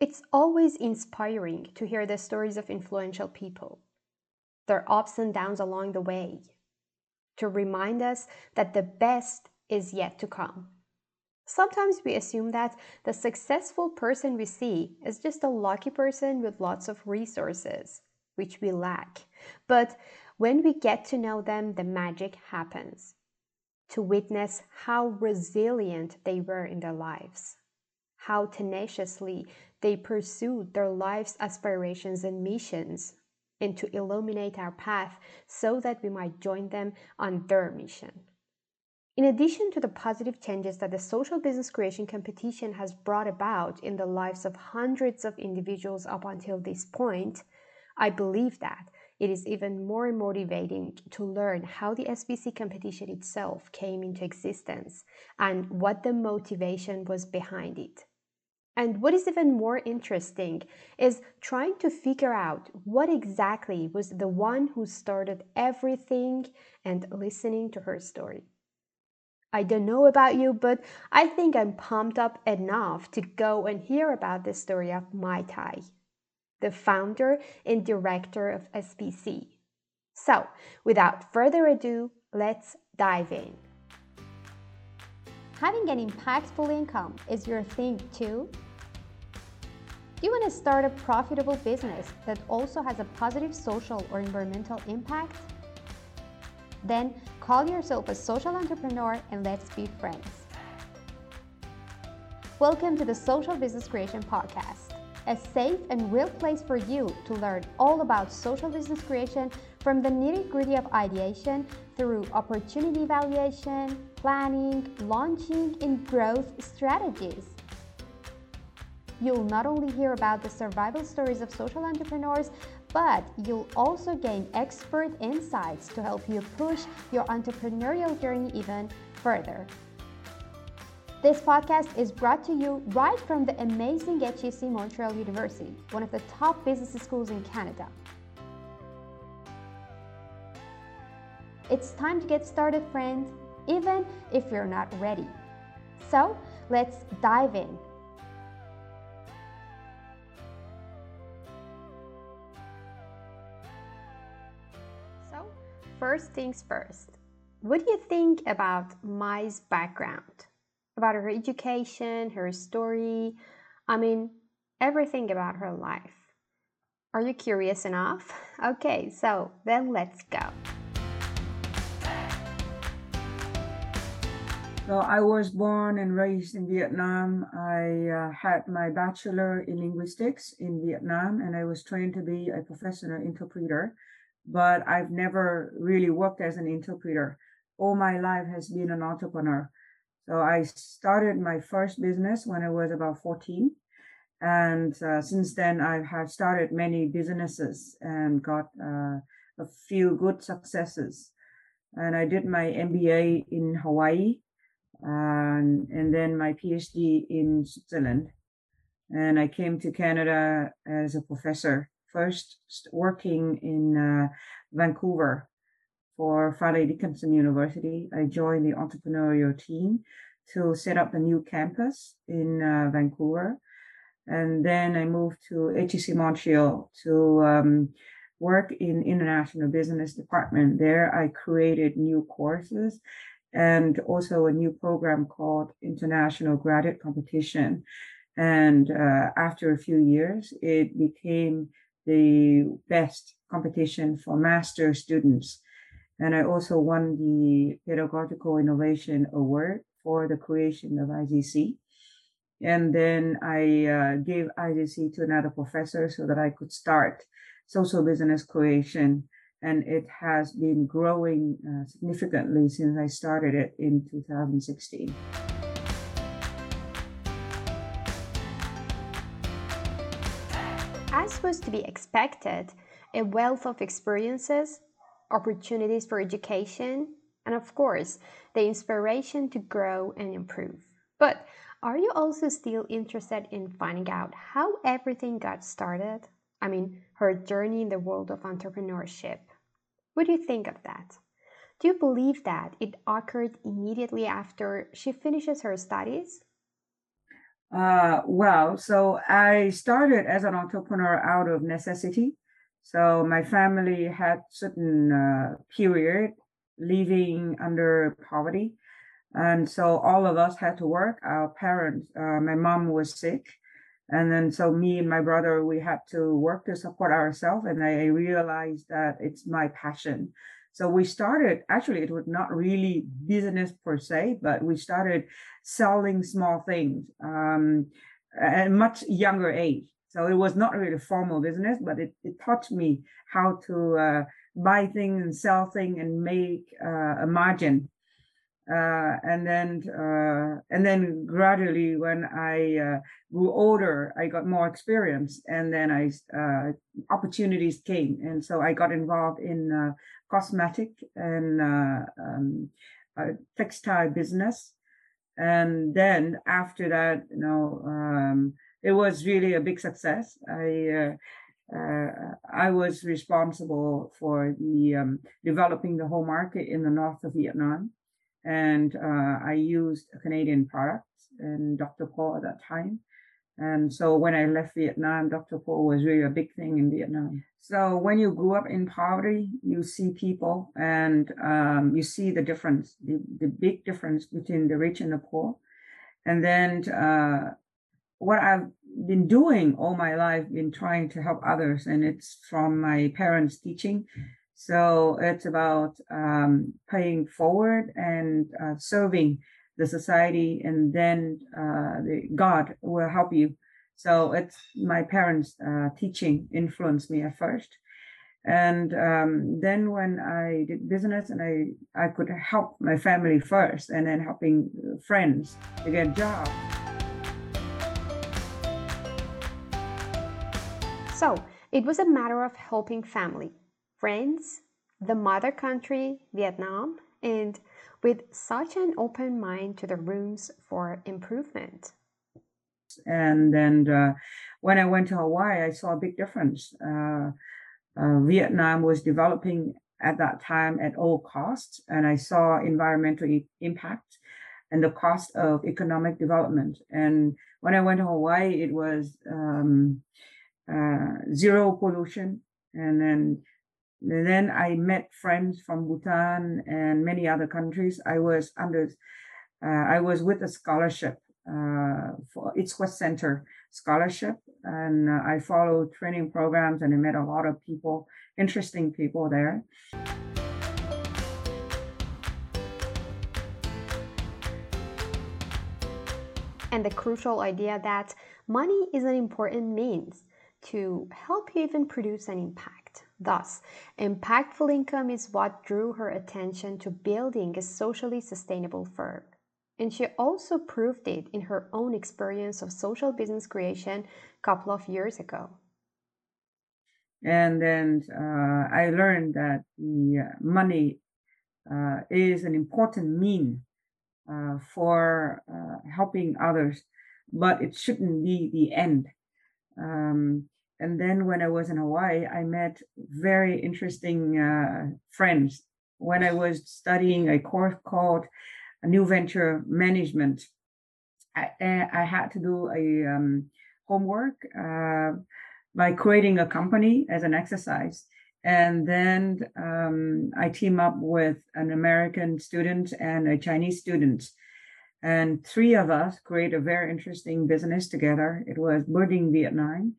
It's always inspiring to hear the stories of influential people, their ups and downs along the way, to remind us that the best is yet to come. Sometimes we assume that the successful person we see is just a lucky person with lots of resources, which we lack. But when we get to know them, the magic happens. To witness how resilient they were in their lives, how tenaciously they pursued their life's aspirations and missions, and to illuminate our path so that we might join them on their mission. In addition to the positive changes that the social business creation competition has brought about in the lives of hundreds of individuals up until this point, I believe that it is even more motivating to learn how the SBC competition itself came into existence and what the motivation was behind it. And what is even more interesting is trying to figure out what exactly was the one who started everything and listening to her story. I don't know about you, but I think I'm pumped up enough to go and hear about the story of Mai Thai, the founder and director of SBC. So, without further ado, let's dive in. Having an impactful income is your thing too? You want to start a profitable business that also has a positive social or environmental impact? Then call yourself a social entrepreneur and let's be friends. Welcome to the Social Business Creation Podcast, a safe and real place for you to learn all about social business creation from the nitty gritty of ideation through opportunity evaluation, planning, launching, and growth strategies. You'll not only hear about the survival stories of social entrepreneurs, but you'll also gain expert insights to help you push your entrepreneurial journey even further. This podcast is brought to you right from the amazing HEC Montreal University, one of the top business schools in Canada. It's time to get started, friends, even if you're not ready. So let's dive in. First things first. What do you think about Mai's background? About her education, her story? I mean, everything about her life. Are you curious enough? Okay, so then let's go. So I was born and raised in Vietnam. I uh, had my bachelor in linguistics in Vietnam, and I was trained to be a professional interpreter but I've never really worked as an interpreter. All my life has been an entrepreneur. So I started my first business when I was about 14. And uh, since then, I have started many businesses and got uh, a few good successes. And I did my MBA in Hawaii and, and then my PhD in Switzerland. And I came to Canada as a professor first working in uh, Vancouver for Fairleigh Dickinson University. I joined the entrepreneurial team to set up the new campus in uh, Vancouver. And then I moved to HEC Montreal to um, work in international business department. There I created new courses and also a new program called International Graduate Competition. And uh, after a few years, it became the best competition for master students. And I also won the Pedagogical Innovation Award for the creation of IGC. And then I uh, gave IGC to another professor so that I could start social business creation. And it has been growing uh, significantly since I started it in 2016. To be expected, a wealth of experiences, opportunities for education, and of course, the inspiration to grow and improve. But are you also still interested in finding out how everything got started? I mean, her journey in the world of entrepreneurship. What do you think of that? Do you believe that it occurred immediately after she finishes her studies? Uh, well, so I started as an entrepreneur out of necessity. So my family had certain uh, period living under poverty, and so all of us had to work. Our parents, uh, my mom was sick, and then so me and my brother we had to work to support ourselves. And I realized that it's my passion. So we started, actually, it was not really business per se, but we started selling small things um, at a much younger age. So it was not really a formal business, but it, it taught me how to uh, buy things and sell things and make uh, a margin. Uh, and then uh, and then gradually when I uh, grew older, I got more experience, and then I uh, opportunities came, and so I got involved in cosmetic and uh, um, textile business, and then after that, you know, um, it was really a big success. I I was responsible for the um, developing the whole market in the north of Vietnam and uh, I used Canadian products and Dr. Paul at that time. And so when I left Vietnam, Dr. Paul was really a big thing in Vietnam. So when you grew up in poverty, you see people and um, you see the difference, the, the big difference between the rich and the poor. And then uh, what I've been doing all my life, been trying to help others, and it's from my parents' teaching so it's about um, paying forward and uh, serving the society, and then uh, the God will help you. So it's my parents' uh, teaching influenced me at first, and um, then when I did business and I I could help my family first, and then helping friends to get jobs. So it was a matter of helping family friends, the mother country, Vietnam, and with such an open mind to the rooms for improvement. And then uh, when I went to Hawaii, I saw a big difference. Uh, uh, Vietnam was developing at that time at all costs, and I saw environmental impact and the cost of economic development. And when I went to Hawaii, it was um, uh, zero pollution, and then and then I met friends from Bhutan and many other countries. I was under, uh, I was with a scholarship uh, for East West Center scholarship, and uh, I followed training programs, and I met a lot of people, interesting people there. And the crucial idea that money is an important means to help you even produce an impact. Thus, impactful income is what drew her attention to building a socially sustainable firm. And she also proved it in her own experience of social business creation a couple of years ago. And then uh, I learned that the uh, money uh, is an important mean uh, for uh, helping others, but it shouldn't be the end. Um, and then when I was in Hawaii, I met very interesting uh, friends. When I was studying a course called New Venture Management, I, I had to do a um, homework uh, by creating a company as an exercise. And then um, I team up with an American student and a Chinese student. And three of us create a very interesting business together. It was Birding Vietnam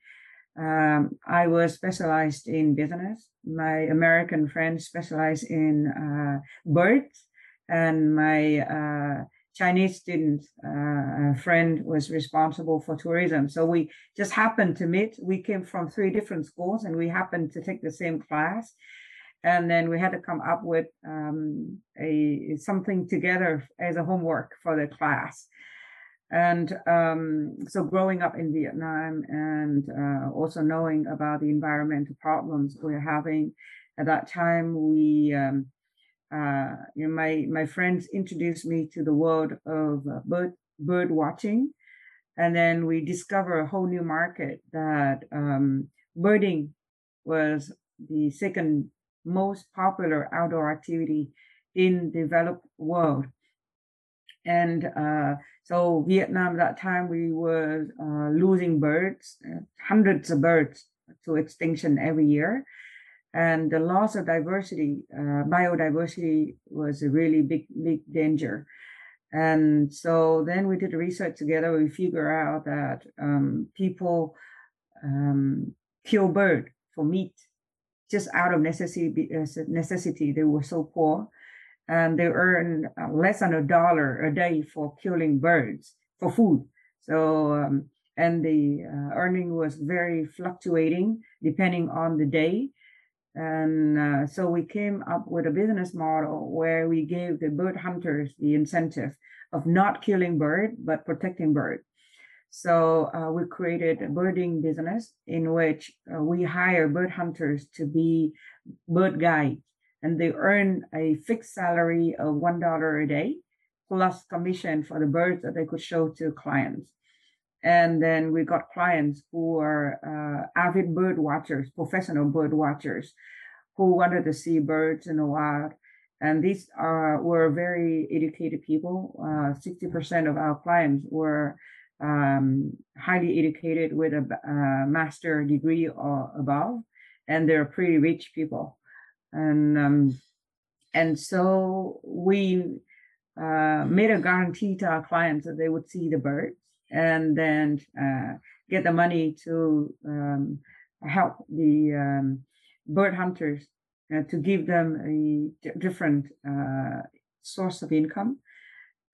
um, I was specialized in business. My American friend specialized in uh, birds, and my uh, Chinese student uh, friend was responsible for tourism. So we just happened to meet. We came from three different schools, and we happened to take the same class. And then we had to come up with um, a something together as a homework for the class. And um, so growing up in Vietnam and uh, also knowing about the environmental problems we're having at that time, we, um, uh, you know, my, my friends introduced me to the world of uh, bird, bird watching. And then we discover a whole new market that um, birding was the second most popular outdoor activity in developed world and uh, So Vietnam that time we were uh, losing birds, uh, hundreds of birds to extinction every year, and the loss of diversity, uh, biodiversity was a really big big danger. And so then we did research together. We figure out that um, people um, kill bird for meat just out of necessity. Necessity, they were so poor, and they earn uh, less than a dollar a day for killing birds for food. So um, and the uh, earning was very fluctuating depending on the day. And uh, so we came up with a business model where we gave the bird hunters the incentive of not killing bird but protecting bird. So uh, we created a birding business in which uh, we hire bird hunters to be bird guides, and they earn a fixed salary of one dollar a day plus commission for the birds that they could show to clients. And then we got clients who are uh, avid bird watchers, professional bird watchers, who wanted to see birds in the wild. And these are were very educated people. Uh, 60% of our clients were um, highly educated with a, a, master degree or above, and they're pretty rich people. And um, and so we uh, made a guarantee to our clients that they would see the birds and then uh, get the money to um, help the um, bird hunters uh, to give them a d- different uh, source of income.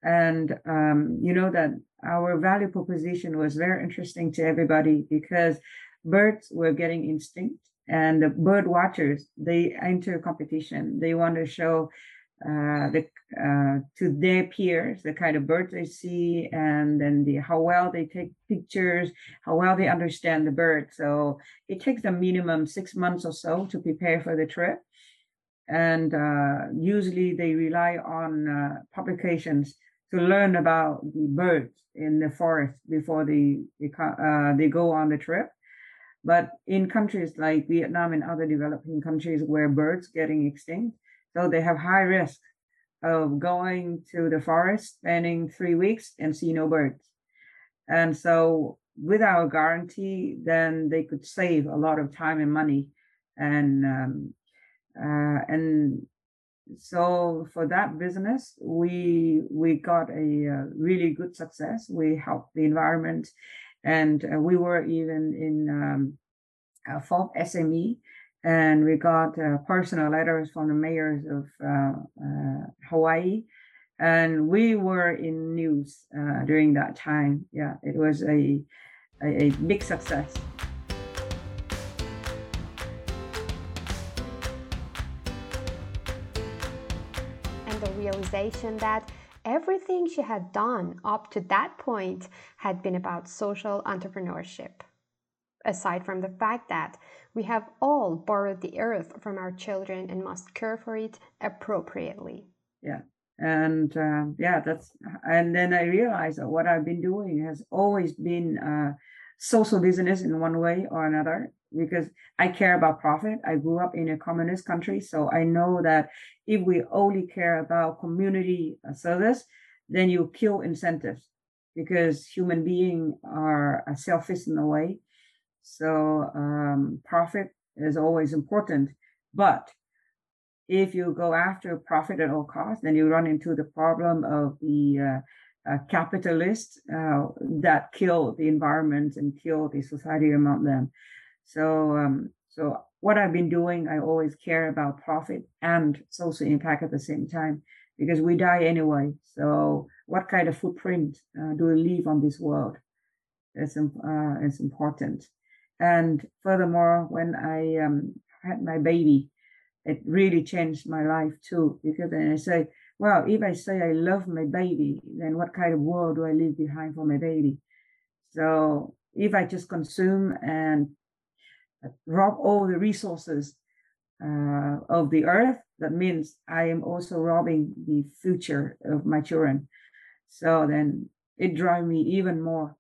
And um, you know that our value proposition was very interesting to everybody because birds were getting extinct and the bird watchers they enter competition they want to show uh, the uh, to their peers, the kind of birds they see, and then the how well they take pictures, how well they understand the bird. So it takes a minimum six months or so to prepare for the trip, and uh, usually they rely on uh, publications to learn about the birds in the forest before they they, uh, they go on the trip. But in countries like Vietnam and other developing countries where birds getting extinct, so they have high risk of going to the forest, spending three weeks and see no birds. And so with our guarantee, then they could save a lot of time and money. And um, uh, and so for that business, we we got a, uh, really good success. We helped the environment, and uh, we were even in um, a FOB SME and we got uh, personal letters from the mayors of uh, uh, Hawaii, and we were in news uh, during that time. Yeah, it was a, a, a big success. And the realization that everything she had done up to that point had been about social entrepreneurship aside from the fact that we have all borrowed the earth from our children and must care for it appropriately. Yeah. And uh, yeah, that's, and then I realized that what I've been doing has always been uh, social business in one way or another because I care about profit. I grew up in a communist country, so I know that if we only care about community uh, service, then you kill incentives because human beings are selfish in a way so um, profit is always important. But if you go after profit at all costs, then you run into the problem of the uh, uh, capitalists uh, that kill the environment and kill the society among them. So, um, so what I've been doing, I always care about profit and social impact at the same time because we die anyway. So, what kind of footprint uh, do we leave on this world? It's, uh, it's important. And furthermore, when I um, had my baby, it really changed my life too. Because then I say, well, if I say I love my baby, then what kind of world do I leave behind for my baby? So if I just consume and rob all the resources uh, of the earth, that means I am also robbing the future of my children. So then it drives me even more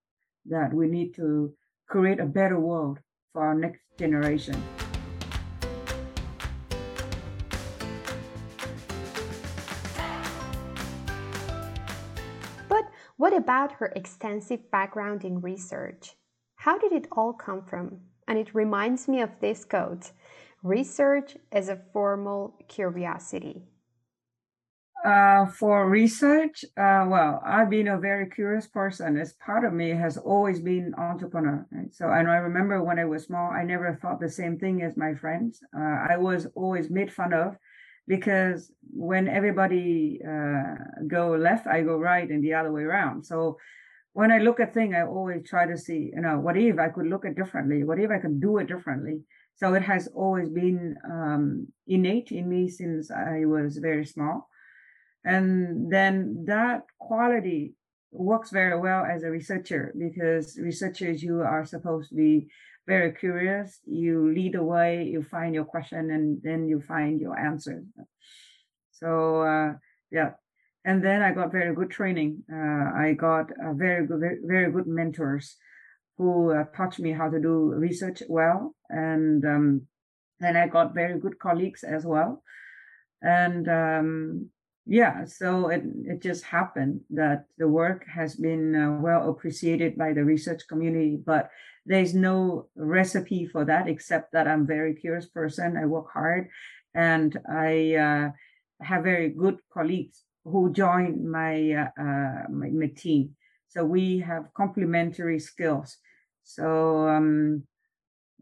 that we need to create a better world for our next generation. But What about her extensive background in research? How did it all come from? And it reminds me of this quote research is a formal curiosity. Uh, for research, uh, well, I've been a very curious person. As part of me has always been entrepreneur. Right? So, and I remember when I was small, I never thought the same thing as my friends. Uh, I was always made fun of because when everybody uh, go left, I go right, and the other way around. So, when I look at thing, I always try to see, you know, what if I could look at differently? What if I could do it differently? So it has always been um, innate in me since I was very small and then that quality works very well as a researcher because researchers you are supposed to be very curious you lead the way you find your question and then you find your answer so uh, yeah and then i got very good training. Uh, i got a very good very, very good mentors who uh, taught me how to do research well. And um, then i got very good colleagues as well. And um, yeah so it, it just happened that the work has been uh, well appreciated by the research community but there's no recipe for that except that i'm a very curious person. I work hard and i uh, have very good colleagues who join my, uh, uh my, my team. So we have complementary skills. So um,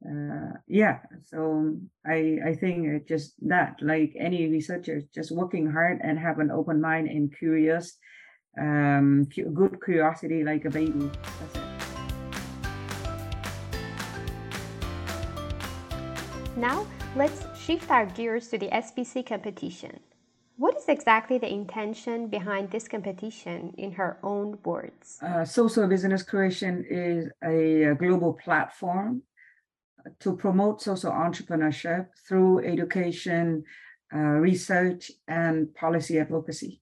uh, yeah so i i think just that like any researcher just working hard and have an open mind and curious um good curiosity like a baby. Now let's shift our gears to the SBC competition what is exactly the intention behind this competition in her own words? Uh, social business creation is a, a global platform to promote social entrepreneurship through education, uh, research, and policy advocacy.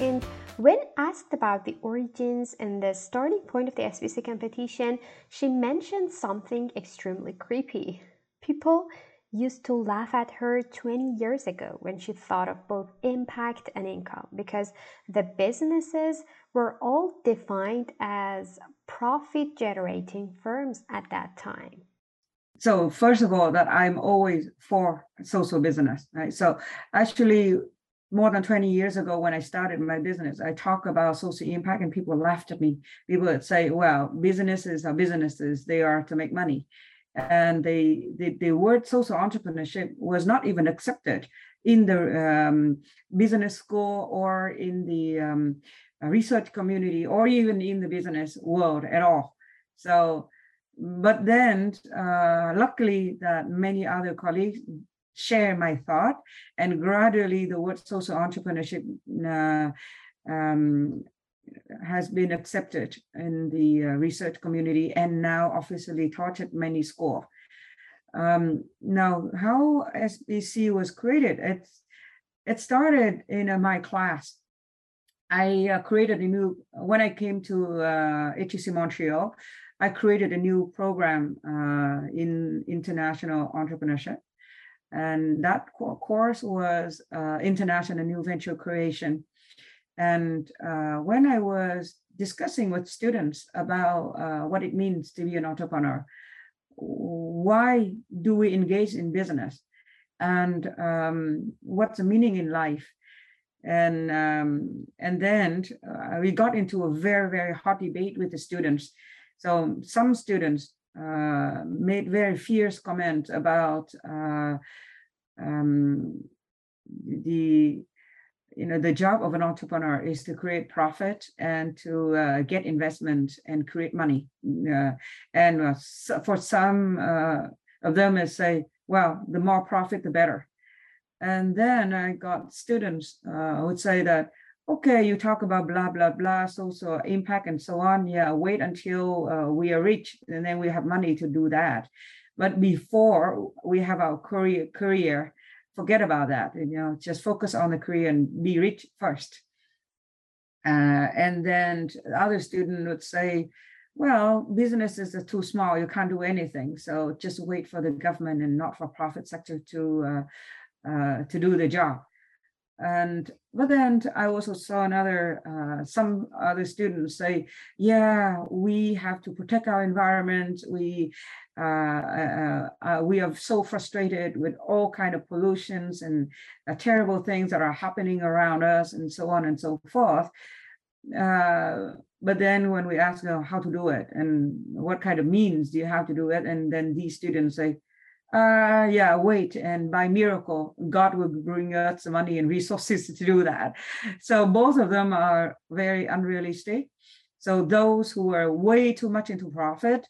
And when asked about the origins and the starting point of the SBC competition, she mentioned something extremely creepy. People used to laugh at her 20 years ago when she thought of both impact and income because the businesses were all defined as profit generating firms at that time. So first of all, that I'm always for social business, right? So actually more than 20 years ago when I started my business, I talk about social impact and people laughed at me. People would say, well, businesses are businesses, they are to make money and the, the, the word social entrepreneurship was not even accepted in the um, business school or in the um, research community or even in the business world at all. So, but then uh, luckily that many other colleagues share my thought and gradually the word social entrepreneurship uh, um, has been accepted in the uh, research community and now officially taught at many schools. Um, now, how SBC was created? It's, it started in uh, my class. I uh, created a new, when I came to uh, HEC Montreal, I created a new program uh, in international entrepreneurship. And that course was uh, International New Venture Creation and uh, when I was discussing with students about uh, what it means to be an entrepreneur, why do we engage in business, and um, what's the meaning in life, and um, and then uh, we got into a very very hot debate with the students. So some students uh, made very fierce comments about uh, um, the you know the job of an entrepreneur is to create profit and to uh, get investment and create money. Uh, and uh, so for some uh, of them is say well the more profit the better. And then i got students uh, would say that okay you talk about blah blah blah social impact and so on. Yeah wait until uh, we are rich and then we have money to do that. But before we have our career career forget about that. You know, just focus on the career and be rich first. Uh, and then the other student would say, well, businesses are too small. You can't do anything. So just wait for the government and not-for-profit sector to uh, uh, to do the job. And but then i also saw another uh, some other students say yeah we have to protect our environment. We uh, uh, uh we are so frustrated with all kind of pollutions and uh, terrible things that are happening around us and so on and so forth. Uh, but then when we ask them how to do it? And what kind of means do you have to do it? And then these students say uh yeah wait and by miracle god will bring us money and resources to do that. So both of them are very unrealistic. So those who are way too much into profit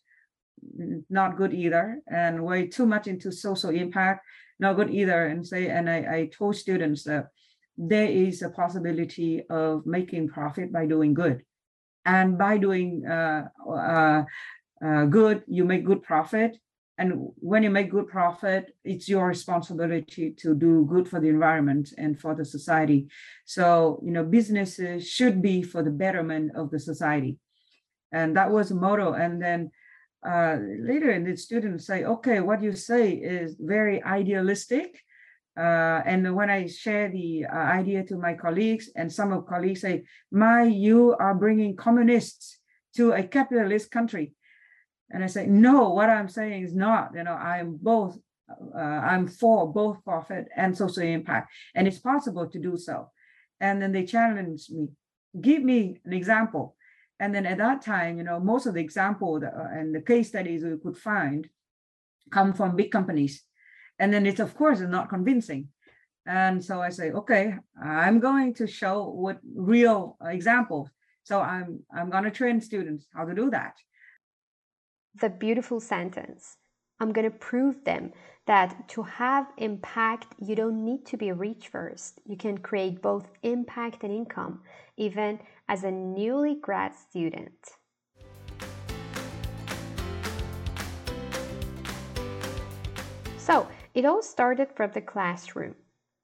not good either and way too much into social impact not good either. And say and i, I told students that there is a possibility of making profit by doing good. And by doing uh, uh, uh, good you make good profit and when you make good profit it's your responsibility to do good for the environment and for the society. So you know businesses should be for the betterment of the society. And that was a motto. And then uh, later in the students say okay what you say is very idealistic. Uh, and when I share the uh, idea to my colleagues, and some of colleagues say, "Mai, you are bringing communists to a capitalist country," and I say, "No, what I'm saying is not. You know, I'm both. Uh, I'm for both profit and social impact, and it's possible to do so." And then they challenge me, "Give me an example." And then at that time, you know, most of the examples uh, and the case studies we could find come from big companies and then it's of course not convincing and so i say okay i'm going to show what real examples so i'm i'm going to train students how to do that the beautiful sentence. I'm going to prove them that to have impact you don't need to be rich first. You can create both impact and income even as a newly grad student. So it all started from the classroom,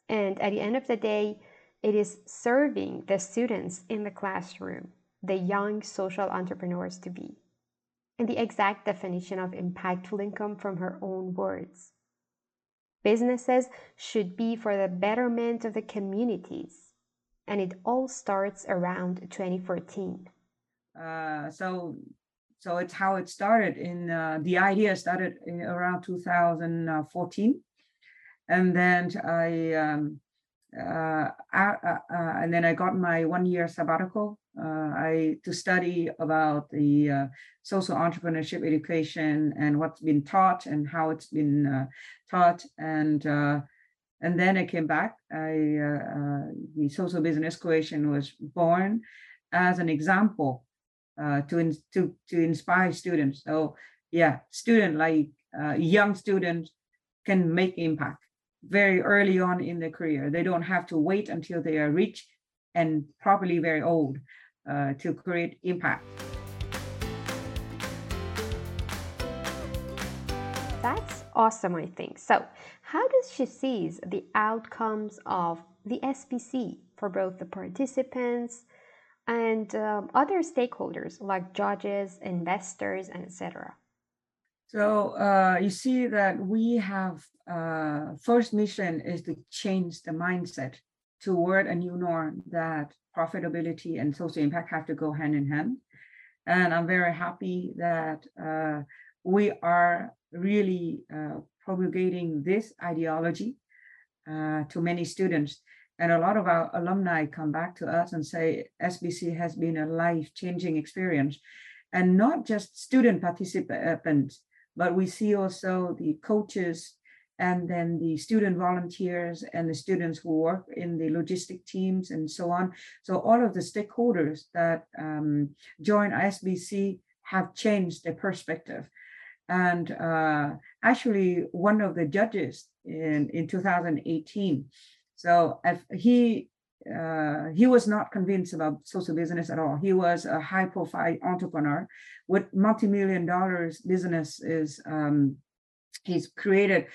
and at the end of the day, it is serving the students in the classroom, the young social entrepreneurs to be. And the exact definition of impactful income from her own words. Businesses should be for the betterment of the communities, and it all starts around 2014. Uh, so so it's how it started in uh, the idea started around 2014 and then i um, uh, uh, uh, and then i got my one year sabbatical i to study about the uh, social entrepreneurship education and what's been taught and how it's been taught and and then i came back i the social business coalition was born as an example uh, to, in, to, to inspire students. So yeah, student like uh, young students can make impact very early on in their career. They don't have to wait until they are rich and probably very old uh, to create impact. That's awesome, I think. So, how does she see the outcomes of the SBC for both the participants and um, other stakeholders like judges, investors, and etc. So uh, you see that we have uh, first mission is to change the mindset toward a new norm that profitability and social impact have to go hand in hand. And I'm very happy that uh, we are really uh, promulgating this ideology uh, to many students. And a lot of our alumni come back to us and say SBC has been a life changing experience. And not just student participants, but we see also the coaches and then the student volunteers and the students who work in the logistic teams and so on. So all of the stakeholders that um, join ISBC have changed their perspective. And uh, actually, one of the judges in, in 2018 so if he uh, he was not convinced about social business at all. He was a high profile entrepreneur with multi-million dollars business is um, he's created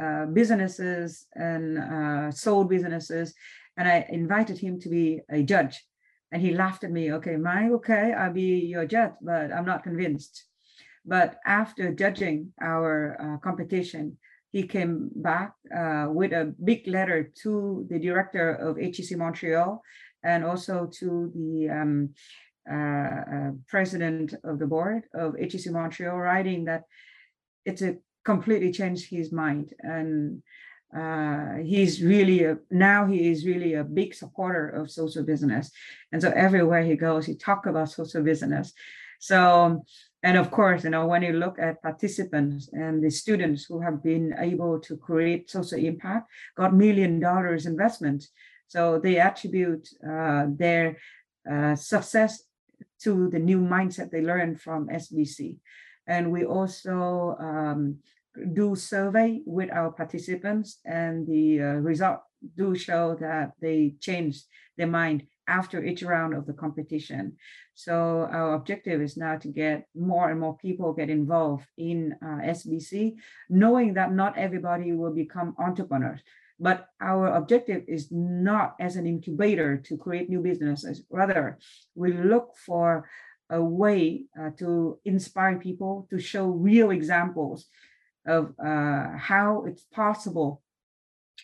uh, businesses and uh, sold businesses. And I invited him to be a judge. And he laughed at me, okay, Mike, okay, I'll be your judge, but I'm not convinced. But after judging our uh, competition, he came back uh, with a big letter to the director of HEC Montreal and also to the um, uh, uh, president of the board of HEC Montreal, writing that it's a completely changed his mind. And uh, he's really a, now he is really a big supporter of social business. And so everywhere he goes he talk about social business. So and of course you know when you look at participants and the students who have been able to create social impact got million dollars investment. So they attribute uh, their uh, success to the new mindset they learned from SBC. And we also um, do survey with our participants and the uh, result do show that they changed their mind after each round of the competition. So our objective is now to get more and more people get involved in uh, SBC, knowing that not everybody will become entrepreneurs. But our objective is not as an incubator to create new businesses. Rather, we look for a way uh, to inspire people to show real examples of uh, how it's possible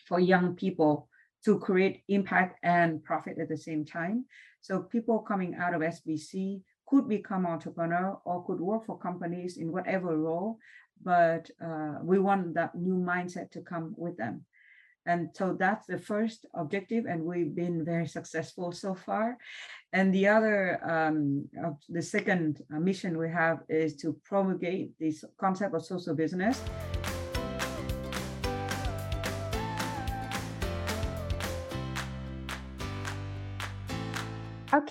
for young people to create impact and profit at the same time. So people coming out of SBC could become entrepreneur or could work for companies in whatever role, but uh, we want that new mindset to come with them. And so that's the first objective, and we've been very successful so far. And the other, um, the second uh, mission we have is to promulgate this concept of social business.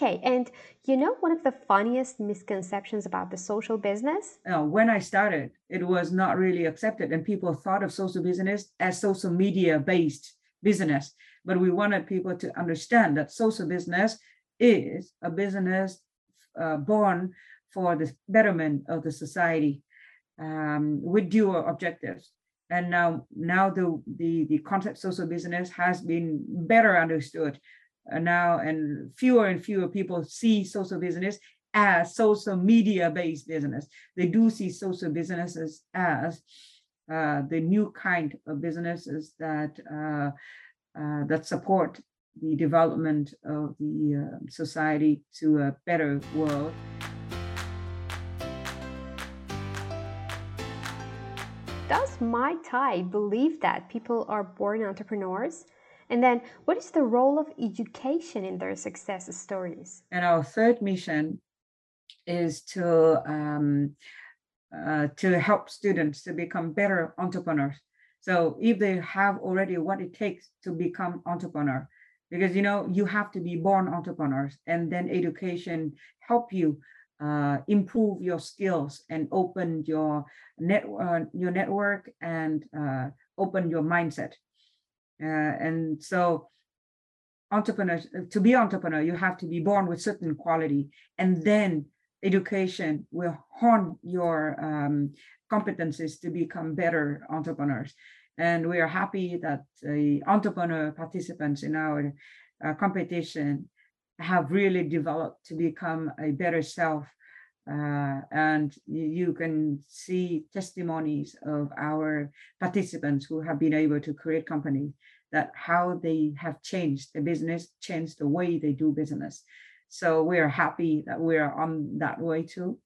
Okay, and you know one of the funniest misconceptions about the social business? Uh, when I started, it was not really accepted, and people thought of social business as social media based business. But we wanted people to understand that social business is a business uh, born for the betterment of the society um, with dual objectives. And now, now the, the the concept social business has been better understood now and fewer and fewer people see social business as social media based business they do see social businesses as uh, the new kind of businesses that uh, uh, that support the development of the uh, society to a better world. Does Mai Thai believe that people are born entrepreneurs? And then, what is the role of education in their success stories? And our third mission is to um, uh, to help students to become better entrepreneurs. So if they have already what it takes to become entrepreneur, because you know you have to be born entrepreneurs, and then education help you uh, improve your skills and open your net uh, your network and uh, open your mindset. Uh, and so entrepreneurs to be entrepreneur you have to be born with certain quality and then education will hone your um, competencies to become better entrepreneurs. And we are happy that the entrepreneur participants in our uh, competition have really developed to become a better self uh, and you can see testimonies of our participants who have been able to create companies that how they have changed the business, changed the way they do business. So we are happy that we are on that way too.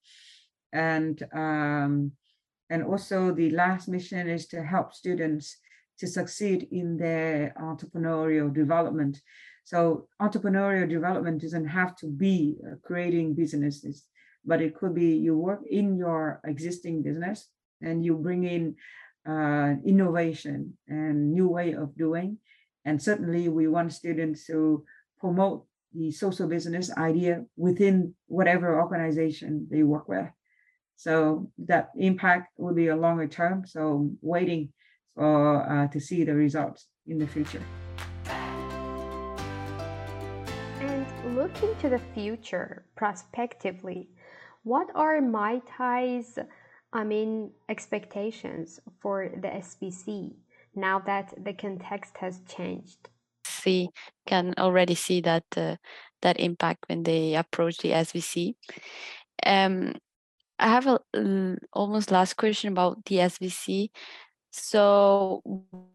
And um, and also the last mission is to help students to succeed in their entrepreneurial development. So entrepreneurial development doesn't have to be uh, creating businesses but it could be you work in your existing business and you bring in uh, innovation and new way of doing. And certainly we want students to promote the social business idea within whatever organization they work with. So that impact will be a longer term. So waiting for uh, to see the results in the future. And looking to the future prospectively, what are Mai Thai's, I mean, expectations for the SBC now that the context has changed? See, can already see that uh, that impact when they approach the SBC. Um, I have a almost last question about the SBC. So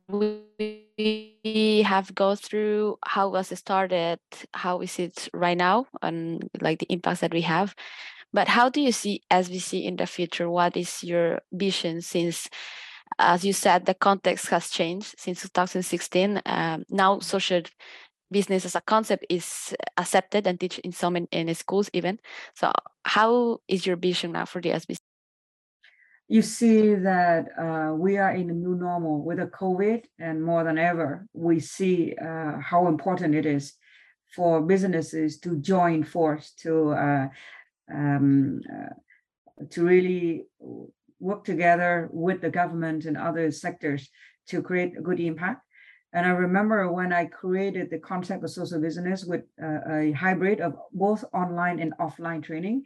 we have go through how was it started, how is it right now, and like the impacts that we have. But how do you see SBC in the future? What is your vision since, as you said, the context has changed since 2016. Um, now social business as a concept is accepted and teach in some in, in schools even. So how is your vision now for the SBC? You see that uh, we are in a new normal with the COVID, and more than ever, we see uh, how important it is for businesses to join force to uh, um, uh, to really work together with the government and other sectors to create a good impact. And I remember when I created the concept of social business with uh, a hybrid of both online and offline training.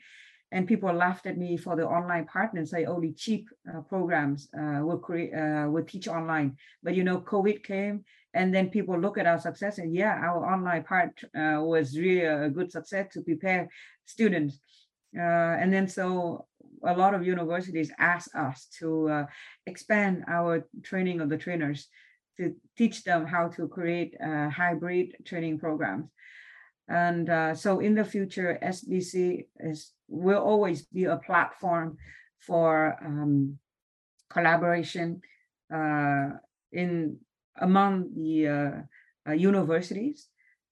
And people laughed at me for the online part and say only cheap uh, programs uh, will create uh, will teach online. But you know, COVID came, and then people look at our success and yeah, our online part uh, was really a good success to prepare students. Uh, and then so a lot of universities ask us to uh, expand our training of the trainers to teach them how to create uh, hybrid training programs. And uh, so in the future, SBC is will always be a platform for um, collaboration uh, in among the universities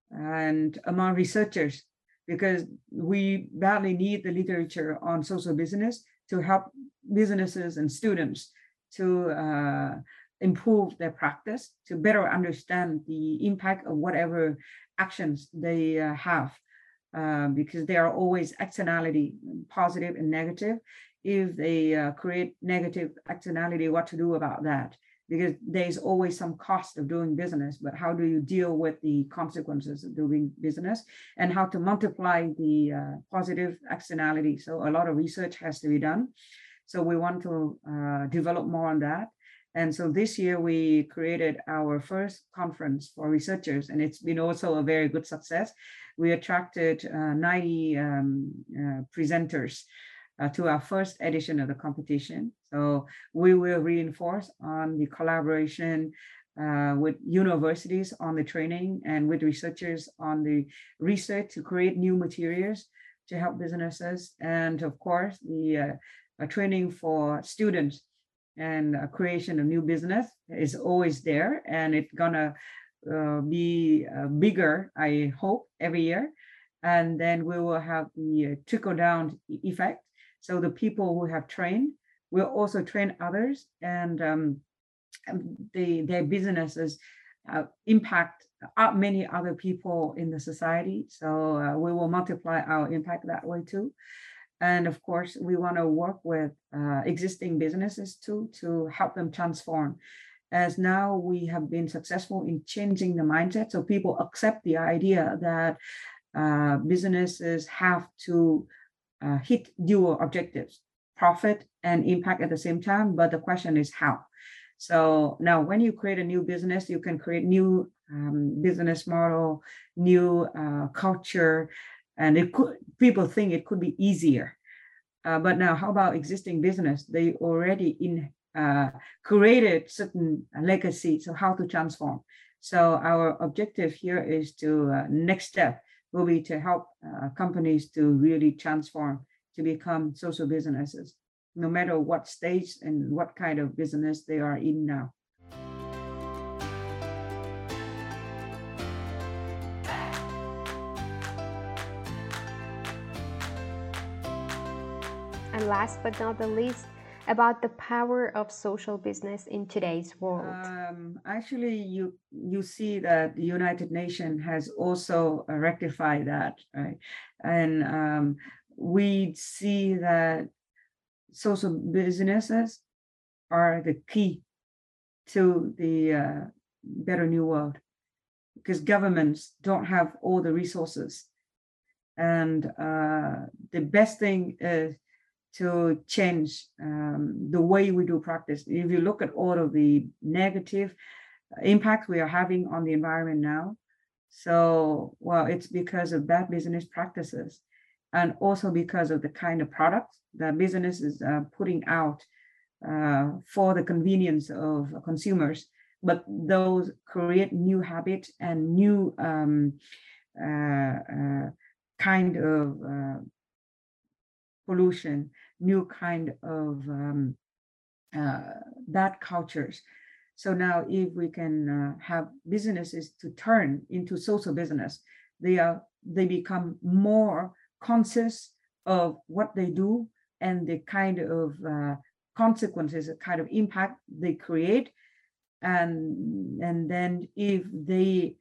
and among researchers because we badly need the literature on social business to help businesses and students to uh, improve their practice, to better understand the impact of whatever actions they uh, have, uh, because there are always externality, positive and negative. If they uh, create negative externality, what to do about that? Because there's always some cost of doing business, but how do you deal with the consequences of doing business and how to multiply the uh, positive externality? So a lot of research has to be done. So we want to uh, develop more on that. And so this year we created our first conference for researchers, and it's been also a very good success. We attracted uh, 90 um, uh, presenters uh, to our first edition of the competition. So we will reinforce on the collaboration uh, with universities on the training and with researchers on the research to create new materials to help businesses. And of course, the uh, training for students and creation of new business is always there and it's gonna uh, be uh, bigger i hope every year and then we will have the uh, trickle down effect so the people who have trained will also train others and um, the, their businesses uh, impact uh, many other people in the society so uh, we will multiply our impact that way too and of course, we want to work with uh, existing businesses too to help them transform. As now we have been successful in changing the mindset, so people accept the idea that uh, businesses have to uh, hit dual objectives, profit and impact at the same time. But the question is how. So now, when you create a new business, you can create new um, business model, new uh, culture, and it could people think it could be easier uh, but now how about existing business they already in uh, created certain legacy so how to transform so our objective here is to uh, next step will be to help uh, companies to really transform to become social businesses no matter what stage and what kind of business they are in now. And last but not the least, about the power of social business in today's world. Um, actually, you you see that the United Nations has also uh, rectified that, right? And um, we see that social businesses are the key to the uh, better new world because governments don't have all the resources and uh, the best thing is to change um, the way we do practice. If you look at all of the negative impacts we are having on the environment now, so well, it's because of bad business practices, and also because of the kind of products that business is uh, putting out uh, for the convenience of consumers, but those create new habits and new um, uh, uh, kind of uh, pollution, new kind of um, uh, bad cultures. So now, if we can uh, have businesses to turn into social business, they are they become more conscious of what they do and the kind of uh, consequences, the kind of impact they create, and and then if they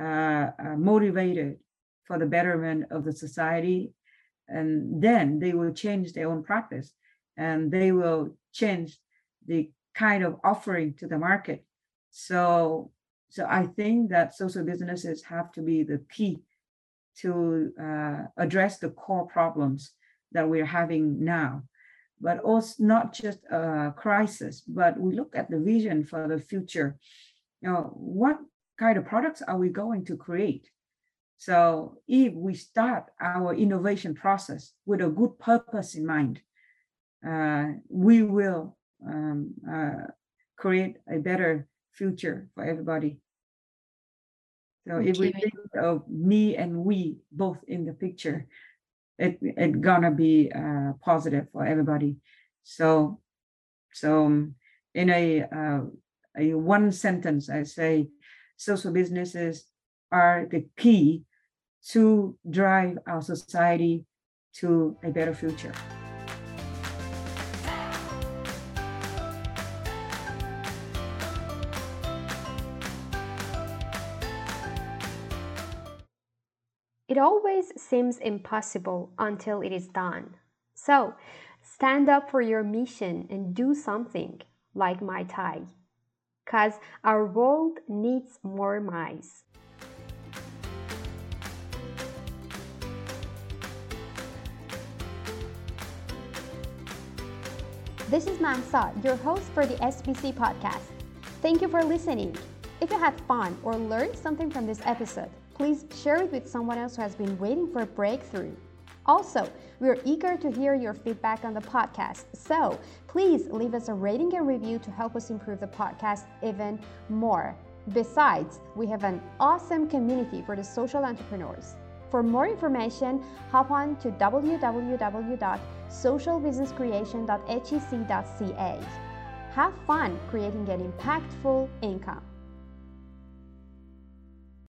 uh, are motivated for the betterment of the society, and then they will change their own practice, and they will change the kind of offering to the market. So so I think that social businesses have to be the key to uh, address the core problems that we're having now. But also not just a crisis but we look at the vision for the future. You know what kind of products are we going to create so if we start our innovation process with a good purpose in mind uh, we will um, uh, create a better future for everybody so if we think of me and we both in the picture, it it gonna be uh, positive for everybody. So so um, in a uh, a one sentence, I say social businesses are the key to drive our society to a better future. It always seems impossible until it is done. So, stand up for your mission and do something like Mai Thai. Because our world needs more Mais. This is Mansa, your host for the SBC podcast. Thank you for listening. If you had fun or learned something from this episode, please share it with someone else who has been waiting for a breakthrough. Also, we are eager to hear your feedback on the podcast, so please leave us a rating and review to help us improve the podcast even more. Besides, we have an awesome community for the social entrepreneurs. For more information, hop on to www.socialbusinesscreation.hec.ca. Have fun creating an impactful income.